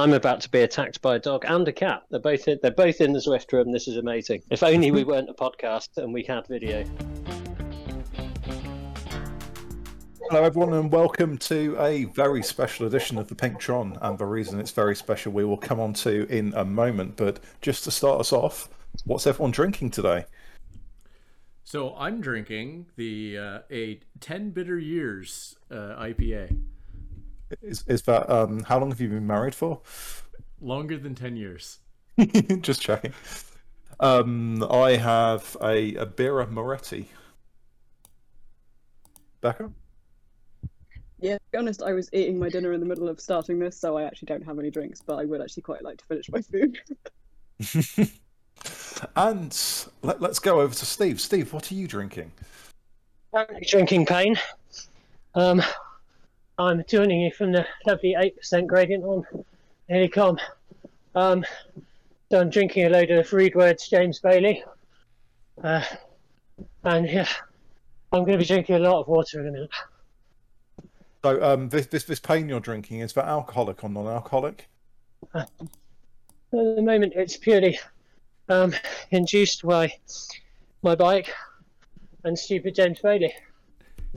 I'm about to be attacked by a dog and a cat. They're both in, they're both in the Zwift room. This is amazing. If only we weren't a podcast and we had video. Hello, everyone, and welcome to a very special edition of the Pink Pinktron. And the reason it's very special, we will come on to in a moment. But just to start us off, what's everyone drinking today? So I'm drinking the uh, a ten bitter years uh, IPA. Is is that um, how long have you been married for? Longer than ten years. just checking. Um, I have a, a Birra Moretti. Becca? Yeah, to be honest, I was eating my dinner in the middle of starting this, so I actually don't have any drinks, but I would actually quite like to finish my food. and let, us go over to Steve. Steve, what are you drinking? Currently drinking pain. Um, I'm joining you from the lovely 8% gradient on Hilly KOM. Um, so I'm drinking a load of Reedwards James Bailey. Uh, and yeah, I'm going to be drinking a lot of water in a minute. So um, this, this this pain you're drinking is for alcoholic or non-alcoholic? Uh, at the moment, it's purely um, induced by my bike and stupid James Bailey.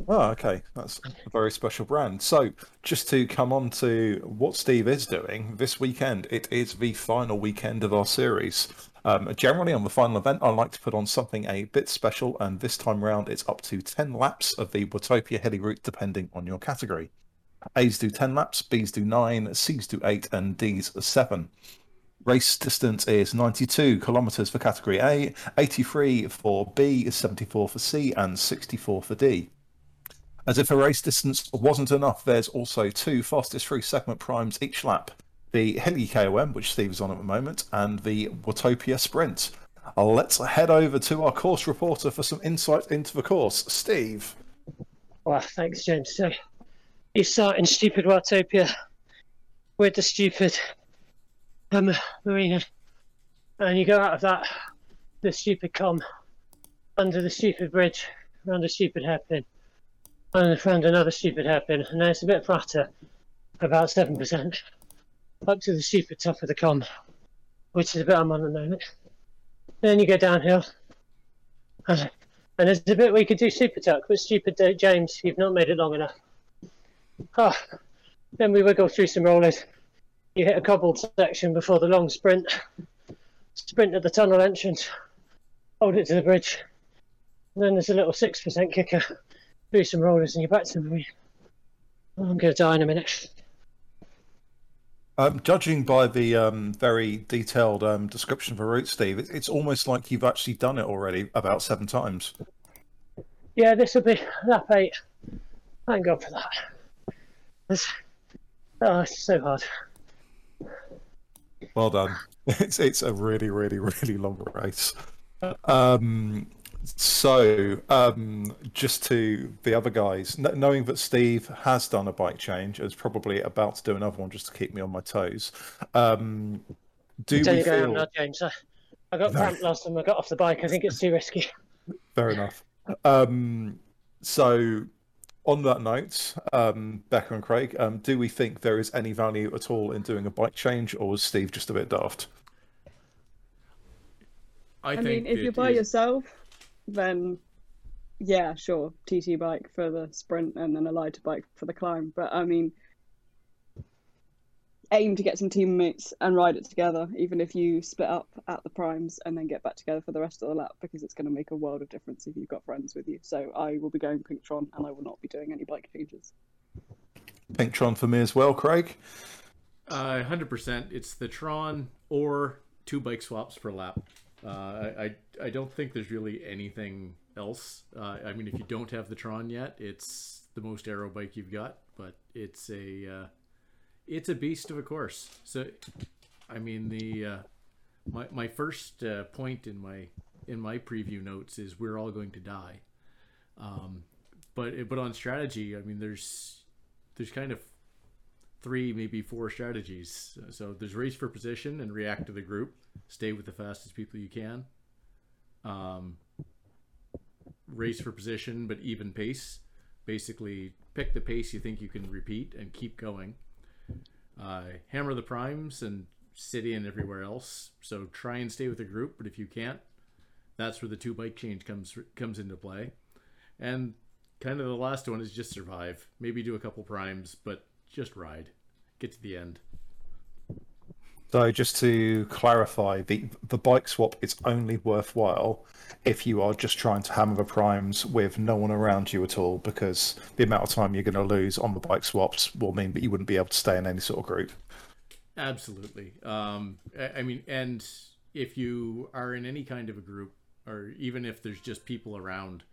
Oh, okay. That's a very special brand. So, just to come on to what Steve is doing this weekend, it is the final weekend of our series. Um, generally, on the final event, I like to put on something a bit special, and this time around, it's up to 10 laps of the Watopia Hilly route, depending on your category. A's do 10 laps, B's do 9, C's do 8, and D's 7. Race distance is 92 kilometres for category A, 83 for B, 74 for C, and 64 for D. As if a race distance wasn't enough, there's also two fastest through segment primes each lap the Hilly KOM, which Steve is on at the moment, and the Watopia Sprint. Let's head over to our course reporter for some insight into the course. Steve. Well, thanks, James. So you start in stupid Watopia with the stupid um, marina, and you go out of that, the stupid KOM, under the stupid bridge, around the stupid hairpin, and around another stupid hairpin, and it's a bit flatter, about 7% up to the super top of the KOM, which is a bit I'm on the moment. Then you go downhill, and, and there's a bit where you could do super tuck, but stupid uh, James, you've not made it long enough. Oh, then we wiggle through some rollers. You hit a cobbled section before the long sprint. Sprint at the tunnel entrance, hold it to the bridge. And then there's a little 6% kicker through some rollers, and you're back to me. I'm going to die in a minute. Um, judging by the um, very detailed um, description of a route, Steve, it, it's almost like you've actually done it already about seven times. Yeah, this will be lap eight. Thank God for that. It's, oh, it's so hard. Well done. It's it's a really, really, really long race. Um, so, um, just to the other guys, knowing that Steve has done a bike change, and is probably about to do another one just to keep me on my toes. Um, do we feel... now, James. I, I got cramped last time I got off the bike. I think it's too risky. Fair enough. Um, so, on that note, um, Becca and Craig, um, do we think there is any value at all in doing a bike change, or was Steve just a bit daft? I, I mean, if you're by is... yourself, then yeah, sure, TT bike for the sprint and then a lighter bike for the climb. But I mean, aim to get some teammates and ride it together, even if you split up at the primes and then get back together for the rest of the lap, because it's going to make a world of difference if you've got friends with you. So I will be going Pinktron and I will not be doing any bike changes. Pinktron for me as well, Craig. Uh, 100%. It's the Tron or two bike swaps per lap. Uh, I I don't think there's really anything else. Uh, I mean, if you don't have the Tron yet, it's the most aero bike you've got, but it's a uh, it's a beast of a course. So, I mean, the my my first point in my in my preview notes is we're all going to die. Um, but but on strategy, I mean, there's there's kind of three, maybe four strategies. So there's race for position and react to the group. Stay with the fastest people you can. Um, race for position, but even pace. Basically, pick the pace you think you can repeat and keep going. Uh, hammer the primes and city and everywhere else. So try and stay with the group, but if you can't, that's where the two bike change comes comes into play. And kind of the last one is just survive. Maybe do a couple primes, but just ride. Get to the end. So just to clarify, the the bike swap is only worthwhile if you are just trying to hammer the primes with no one around you at all, because the amount of time you're going to lose on the bike swaps will mean that you wouldn't be able to stay in any sort of group. Absolutely. Um, I, I mean, and if you are in any kind of a group, or even if there's just people around,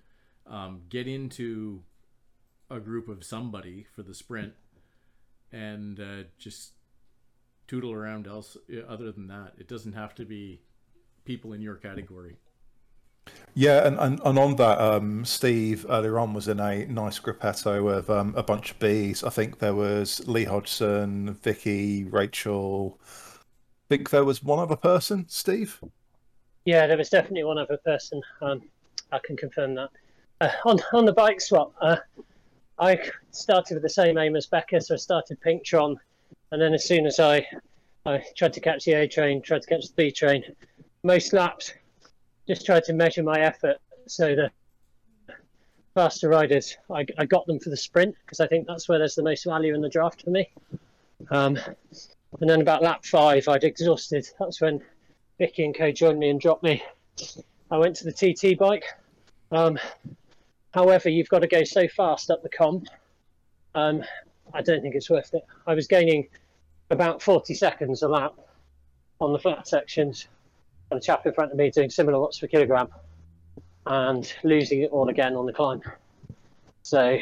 um, get into a group of somebody for the sprint, and uh, just tootle around. Else, other than that, it doesn't have to be people in your category. Yeah, and, and, and on that, um, Steve earlier on was in a nice gruppetto of um, a bunch of bees. I think there was Lee Hodgson, Vicky, Rachel. I think there was one other person, Steve. Yeah, there was definitely one other person. Um, I can confirm that. Uh, on on the bike swap, uh, I started with the same aim as Becca, so I started Pinktron, and then as soon as I I tried to catch the A train, tried to catch the B train, most laps just tried to measure my effort so the faster riders, I, I got them for the sprint because I think that's where there's the most value in the draft for me. Um, and then about lap five, I'd exhausted. That's when Vicky and Co joined me and dropped me. I went to the TT bike. Um, however, you've got to go so fast up the KOM. Um, I don't think it's worth it. I was gaining about 40 seconds a lap on the flat sections and a chap in front of me doing similar watts per kilogram and losing it all again on the climb. So,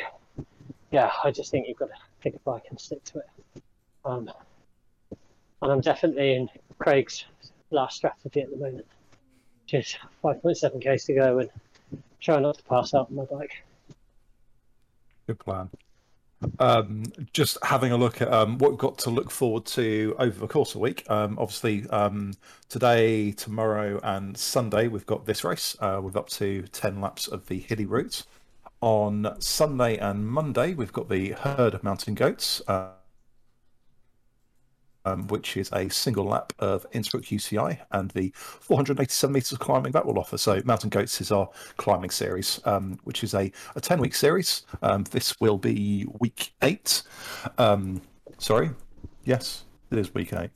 yeah, I just think you've got to pick a bike and stick to it. Um, and I'm definitely in Craig's last strategy at the moment, which is 5.7 k's to go and try not to pass out on my bike. Good plan. Um, just having a look at um, what we've got to look forward to over the course of the week. Um, obviously, um, today, tomorrow, and Sunday, we've got this race uh, with up to 10 laps of the hilly route. On Sunday and Monday, we've got the herd of mountain goats. Uh, um, which is a single lap of Innsbruck UCI and the 487 metres of climbing that will offer. So Mountain Goats is our climbing series, um, which is a, a 10 week series. Um, this will be week eight. Um, sorry, yes, it is week eight.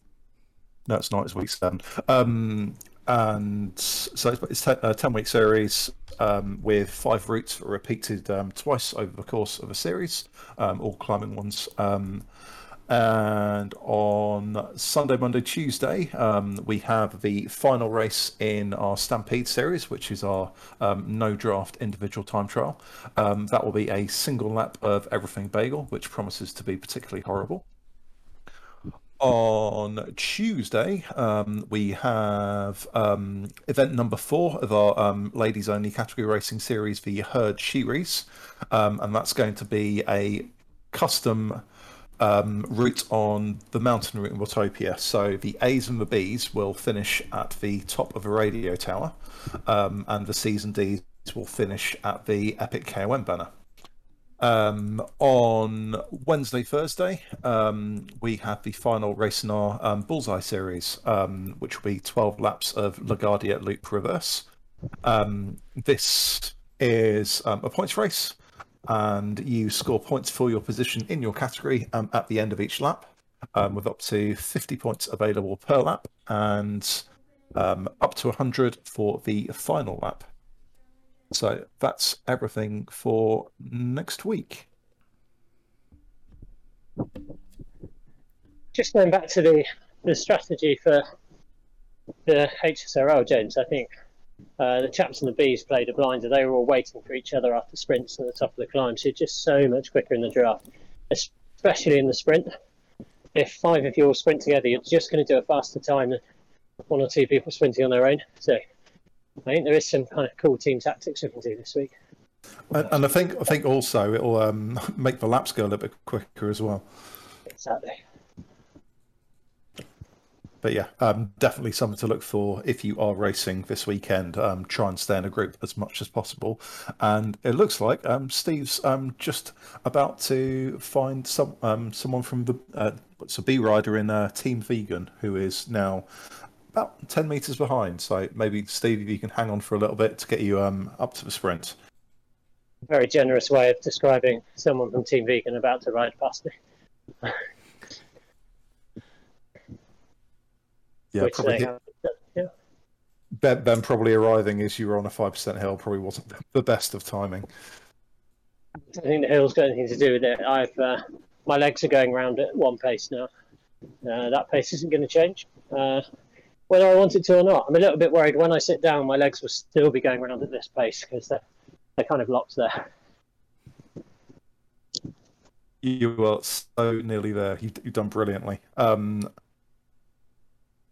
No, it's not. It's week seven. Um, and so it's, a 10 week series um, with five routes repeated twice over the course of a series, all climbing ones. And on Sunday, Monday, Tuesday, um, we have the final race in our Stampede series, which is our um, no draft individual time trial. Um, that will be a single lap of Everything Bagel, which promises to be particularly horrible. On Tuesday, um, we have um, event number four of our um, ladies only category racing series, the Herd Sheeries, and that's going to be a custom um, route on the mountain route in Watopia. So the A's and the B's will finish at the top of a radio tower, um, and the C's and D's will finish at the Epic KOM banner. Um, on Wednesday, Thursday, um, we have the final race in our um, Bullseye series, um, which will be 12 laps of LaGuardia Loop Reverse. Um, this is um, a points race and you score points for your position in your category um, at the end of each lap, um, with up to 50 points available per lap and um, up to 100 for the final lap. So that's everything for next week. Just going back to the, the strategy for the HSRL, James, I think uh, the chaps and the bees played a blinder. They were all waiting for each other after sprints at the top of the climb. So just so much quicker in the draft, especially in the sprint. If five of you all sprint together, you're just going to do a faster time than one or two people sprinting on their own. So I think there is some kind of cool team tactics we can do this week. And, and I think I think also it'll um, make the laps go a little bit quicker as well. Exactly. But yeah, um, definitely something to look for if you are racing this weekend. Um, try and stay in a group as much as possible. And it looks like um, Steve's um, just about to find some um, someone from the uh, what's a B rider in uh, Team Vegan who is now about ten meters behind. So maybe Steve, you can hang on for a little bit to get you um, up to the sprint. Very generous way of describing someone from Team Vegan about to ride past me. Yeah, which probably. they hit- have. Yeah. Ben, ben probably arriving as you were on a five percent hill probably wasn't the best of timing. I don't think the hill's got anything to do with it. I've uh, my legs are going round at one pace now. Uh, that pace isn't going to change, uh, whether I want it to or not. I'm a little bit worried when I sit down, my legs will still be going round at this pace because they're they're kind of locked there. You were so nearly there. You, you've done brilliantly. Um,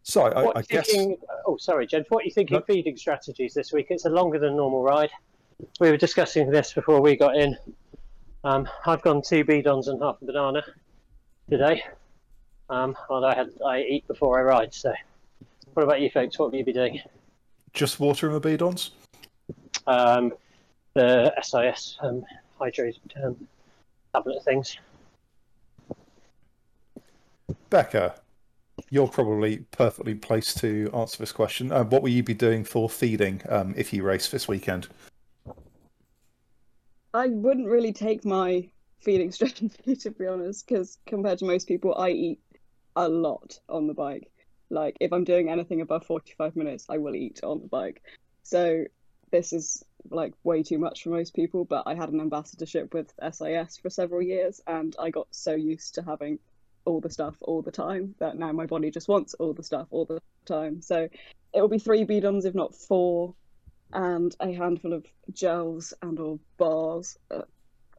so I, I guess thinking? Oh, sorry, James. What are you thinking No. feeding strategies this week? It's a longer than normal ride. We were discussing this before we got in. Um, I've gone two bidons and half a banana today. Um, although I had I eat before I ride. So, what about you folks? What will you be doing? just water in the bidons. Um, the SIS um, hydrate um, tablet things. Becca, you're probably perfectly placed to answer this question. Uh, what will you be doing for feeding um, if you race this weekend? I wouldn't really take my feeding strategy to be honest, because compared to most people, I eat a lot on the bike. Like if I'm doing anything above 45 minutes, I will eat on the bike. So this is like way too much for most people, but I had an ambassadorship with SIS for several years and I got so used to having all the stuff all the time that now my body just wants all the stuff all the time. So it will be three bidons, if not four, and a handful of gels and or bars, uh,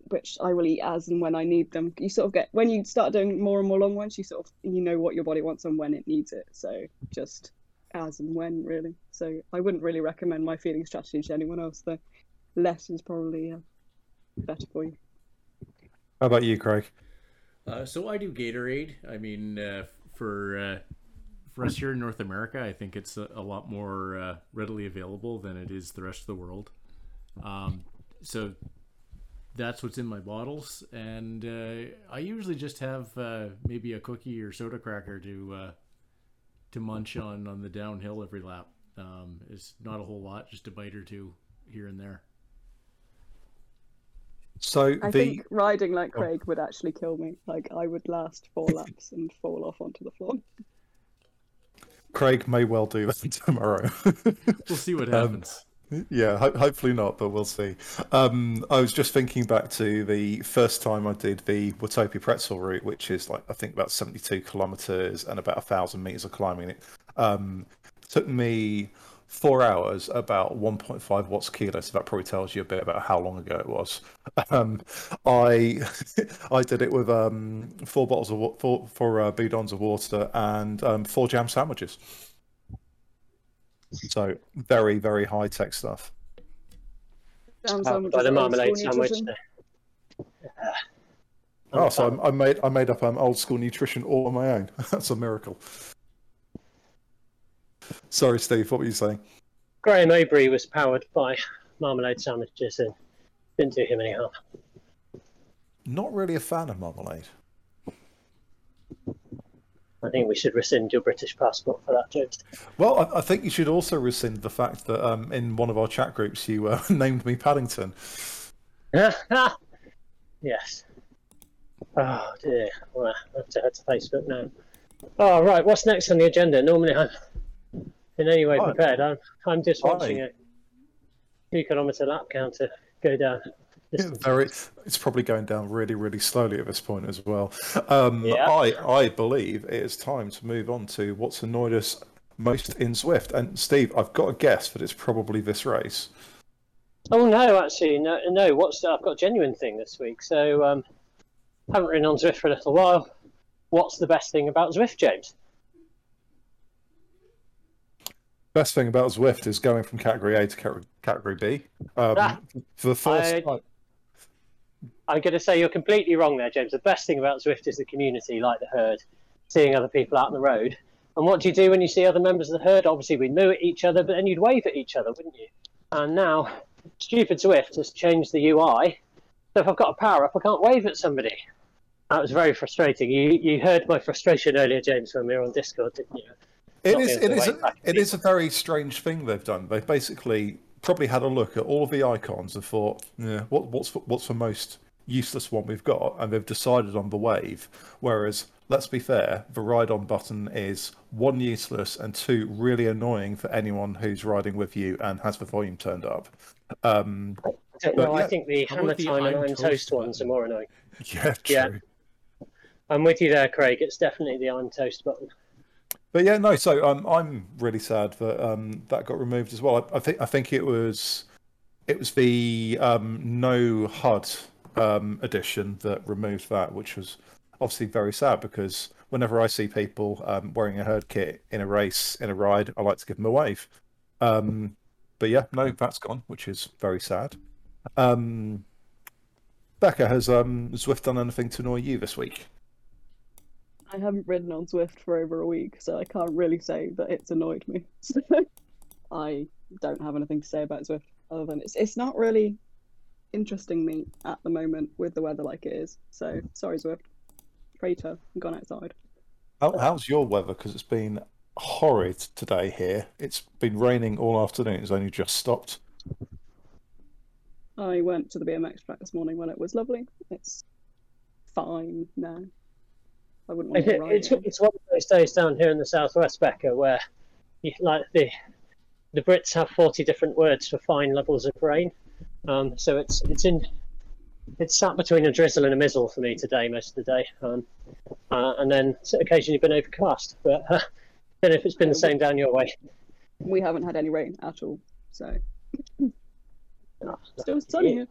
which I will eat as and when I need them. You sort of get when you start doing more and more long ones, you sort of you know what your body wants and when it needs it. So just as and when really. So I wouldn't really recommend my feeding strategy to anyone else. though. less is probably uh, better for you. How about you, Craig? Uh, so I do Gatorade. I mean, uh, for uh, for us here in North America, I think it's a, a lot more uh, readily available than it is the rest of the world. Um, so that's what's in my bottles, and uh, I usually just have maybe a cookie or soda cracker to to munch on on the downhill every lap. Um, it's not a whole lot, just a bite or two here and there. So I the think riding like Oh. Craig would actually kill me. Like I would last four laps and fall off onto the floor. Craig may well do that tomorrow. We'll see what Um, happens. Yeah, ho- hopefully not, but we'll see. Um, I was just thinking back to the first time I did the Watopia Pretzel route, which is like I think about seventy-two kilometers and about a thousand meters of climbing. It um, took me four hours, about one point five watts kilo. So that probably tells you a bit about how long ago it was. Um, I I did it with um, four bottles of four four uh, bidons of water and um, four jam sandwiches. So very very high tech stuff. Jam Uh, sandwiches by the marmalade sandwich. nutrition. Oh, so I, I made I made up um, old school nutrition all on my own. That's a miracle. Sorry, Steve. What were you saying? Graeme Obree was powered by marmalade sandwiches and didn't do him any harm. Not really a fan of marmalade. I think we should rescind your British passport for that, James. Well, I, I think you should also rescind the fact that um, in one of our chat groups you uh, named me Paddington. yes. Oh dear. Well, I have to head to Facebook now. Oh right, what's next on the agenda? Normally I'm in any way prepared. I'm I'm just watching Hi. a two kilometre lap counter go down. Very, it's probably going down really, really slowly at this point as well. Um, Yeah. I, I believe it is time to move on to what's annoyed us most in Zwift. And Steve, I've got a guess that it's probably this race. Oh no, actually no no, what's I've got a genuine thing this week. So um haven't ridden on Zwift for a little while. What's the best thing about Zwift, James? Best thing about Zwift is going from category A to category, B. Um, for the first I- time, I'm going to say you're completely wrong there, James. The best thing about Zwift is the community, like the herd, seeing other people out on the road. And what do you do when you see other members of the herd? Obviously, we'd moo at each other, but then you'd wave at each other, wouldn't you? And now, stupid Zwift has changed the UI. So if I've got a power up, I can't wave at somebody. That was very frustrating. You you heard my frustration earlier, James, when we were on Discord, didn't you? It is. It is. A, it is a very strange thing they've done. They've basically probably had a look at all of the icons and thought, yeah, what, what's what's the most useless one we've got, and they've decided on the wave. Whereas, let's be fair, the ride on button is one useless and two really annoying for anyone who's riding with you and has the volume turned up. Um, I don't But know. yeah. I think the hammer time and I'm toast toast ones are more annoying. yeah, true. Yeah. I'm with you there, Craig. It's definitely the I'm toast button. But yeah, no. So um, I'm really sad that um, that got removed as well. I, I think I think it was it was the um, no HUD um, edition that removed that, which was obviously very sad because whenever I see people um, wearing a herd kit in a race in a ride, I like to give them a wave. Um, but yeah, no, that's gone, which is very sad. Becca, has um, Zwift done anything to annoy you this week? I haven't ridden on Zwift for over a week, so I can't really say that it's annoyed me. I don't have anything to say about Zwift other than it's it's not really interesting me at the moment with the weather like it is. So hmm. sorry, Zwift. Traitor, I'm gone outside. How, how's your weather? Because it's been horrid today here. It's been raining all afternoon. It's only just stopped. I went to the BMX track this morning when it was lovely. It's fine now. I wouldn't want to ride It's it. it's one of those days down here in the southwest, Becca, where you, like the the Brits have forty different words for fine levels of rain. Um, so it's it's in it's sat between a drizzle and a mizzle for me today most of the day, um, uh, and then occasionally been overcast. But uh, know if it's been the same down your way. We haven't had any rain at all, so Oh, still sunny here.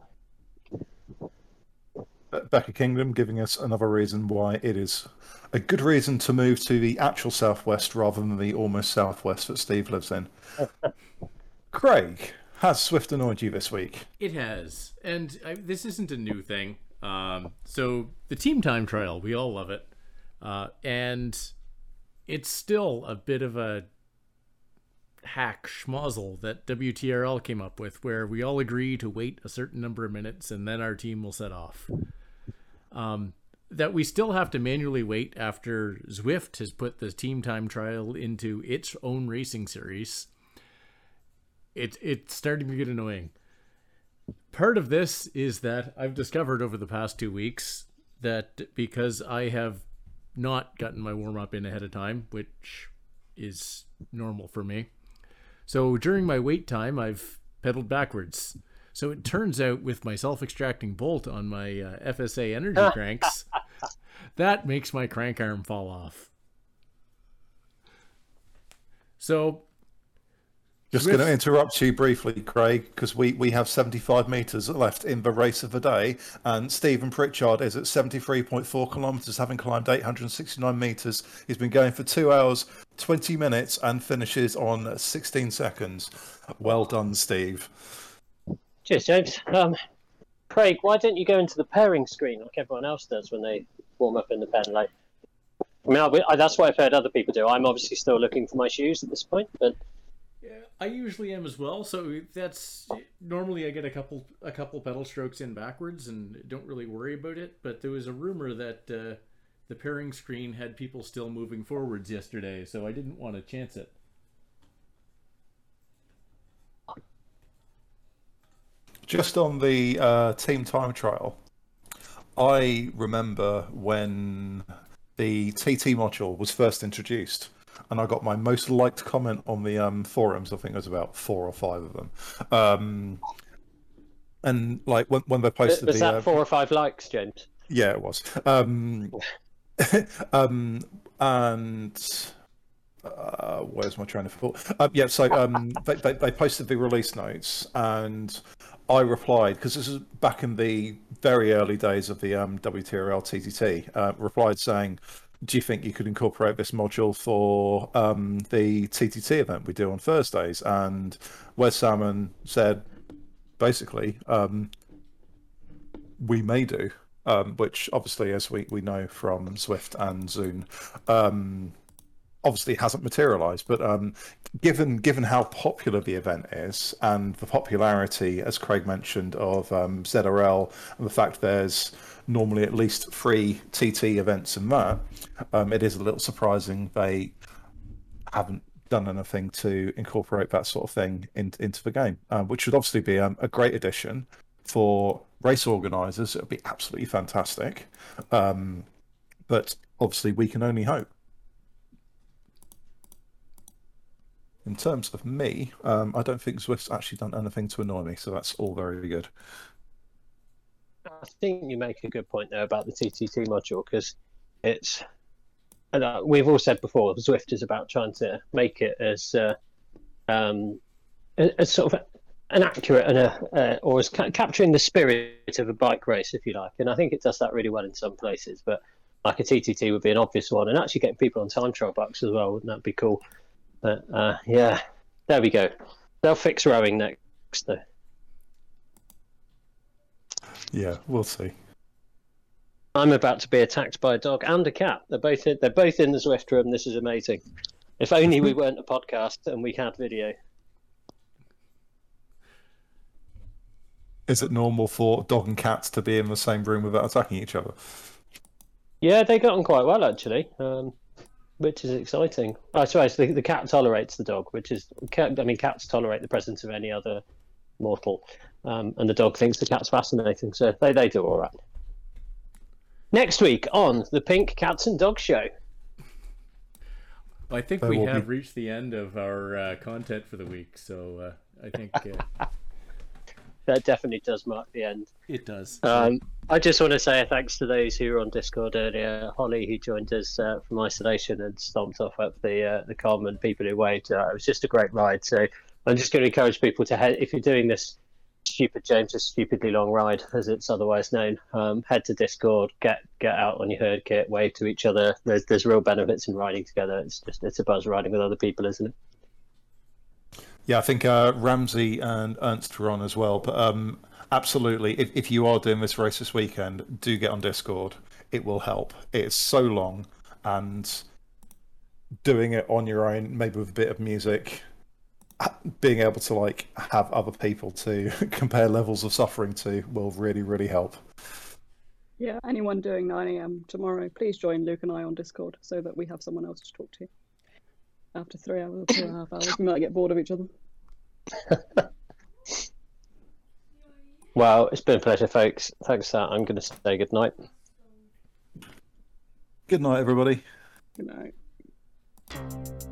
Becca Kingdom giving us another reason why it is a good reason to move to the actual southwest rather than the almost southwest that Steve lives in. Craig, has Zwift annoyed you this week? It has, and I, this isn't a new thing. Um, so the team time trial, we all love it, uh, and it's still a bit of a hack schmozzle that WTRL came up with, where we all agree to wait a certain number of minutes and then our team will set off. Um, that we still have to manually wait after Zwift has put the team time trial into its own racing series. It it's starting to get annoying part of this is that I've discovered over the past two weeks that because I have not gotten my warm up in ahead of time, which is normal for me. So during my wait time, I've pedaled backwards. So it turns out with my self extracting bolt on my uh, FSA energy cranks, that makes my crank arm fall off. So Just going to interrupt you briefly, Craig, because we, we have 75 metres left in the race of the day, and Stephen Pritchard is at 73.4 kilometres, having climbed 869 metres. He's been going for two hours, 20 minutes, and finishes on 16 seconds. Well done, Steve. Cheers, James. Um, Craig, why don't you go into the pairing screen like everyone else does when they warm up in the pen? Like, I mean, I, I, that's what I've heard other people do. I'm obviously still looking for my shoes at this point, but Yeah, I usually am as well. So that's normally I get a couple a couple pedal strokes in backwards and don't really worry about it. But there was a rumor that uh, the pairing screen had people still moving forwards yesterday, so I didn't want to chance it. Just on the uh, team time trial, I remember when the TT module was first introduced, and I got my most liked comment on the um, forums. I think it was about four or five of them. Um, and like when when they posted was the that uh, four or five likes, James? yeah, it was. Um, um, and uh, where's my train of thought? Uh, yeah, so um, they, they, they posted the release notes, and I replied because this is back in the very early days of the um, WTRL TTT. Uh, replied saying, "Do you think you could incorporate this module for um, the TTT event we do on Thursdays?" And Wes Salmon said, basically, um, we may do. Um, which obviously, as we, we know from Zwift and Zune, um, obviously hasn't materialized. But um, given given how popular the event is and the popularity, as Craig mentioned, of um, ZRL and the fact there's normally at least three TT events in that, um, it is a little surprising they haven't done anything to incorporate that sort of thing in, into the game, um, which would obviously be um, a great addition for race organisers. It would be absolutely fantastic, um, but obviously we can only hope. In terms of me, um, I don't think Zwift's actually done anything to annoy me, so that's all very good. I think you make a good point there about the TTT module because it's, and uh, we've all said before, Zwift is about trying to make it as, uh, um, as sort of an accurate and a, uh, or as ca- capturing the spirit of a bike race, if you like. And I think it does that really well in some places. But like a TTT would be an obvious one, and actually getting people on time trial bikes as well, wouldn't that be cool? But uh, yeah, there we go. They'll fix rowing next, though. Yeah, we'll see. I'm about to be attacked by a dog and a cat. They're both in, they're both in the Zwift room. This is amazing. If only we weren't a podcast and we had video. Is it normal for dog and cats to be in the same room without attacking each other? Yeah, they got on quite well actually, um, which is exciting. I suppose the, the cat tolerates the dog, which is cat, I mean cats tolerate the presence of any other mortal, um, and the dog thinks the cat's fascinating, so they they do all right. Next week on the Pink Cats and Dog Show. I think There we have be- reached the end of our uh, content for the week, so uh, I think uh, That definitely does mark the end. it does. Um, I just want to say a thanks to those who were on Discord earlier. Holly, who joined us uh, from isolation and stomped off up the uh, the KOM, and people who waved. Uh, it was just a great ride. So I'm just going to encourage people to head if you're doing this stupid James's stupidly long ride, as it's otherwise known. Um, head to Discord, get get out on your herd kit, wave to each other. There's there's real benefits in riding together. It's just it's a buzz riding with other people, isn't it? Yeah, I think uh, Ramsey and Ernst were on as well. But um, absolutely, if, if you are doing this race this weekend, do get on Discord. It will help. It's so long, and doing it on your own, maybe with a bit of music, being able to like have other people to compare levels of suffering to will really, really help. Yeah, anyone doing 9 a.m. tomorrow, please join Luke and I on Discord so that we have someone else to talk to. After three hours or two and a half hours, we might get bored of each other. Well, it's been a pleasure, folks. Thanks for that. I'm going to say good night. Good night, everybody. Good night.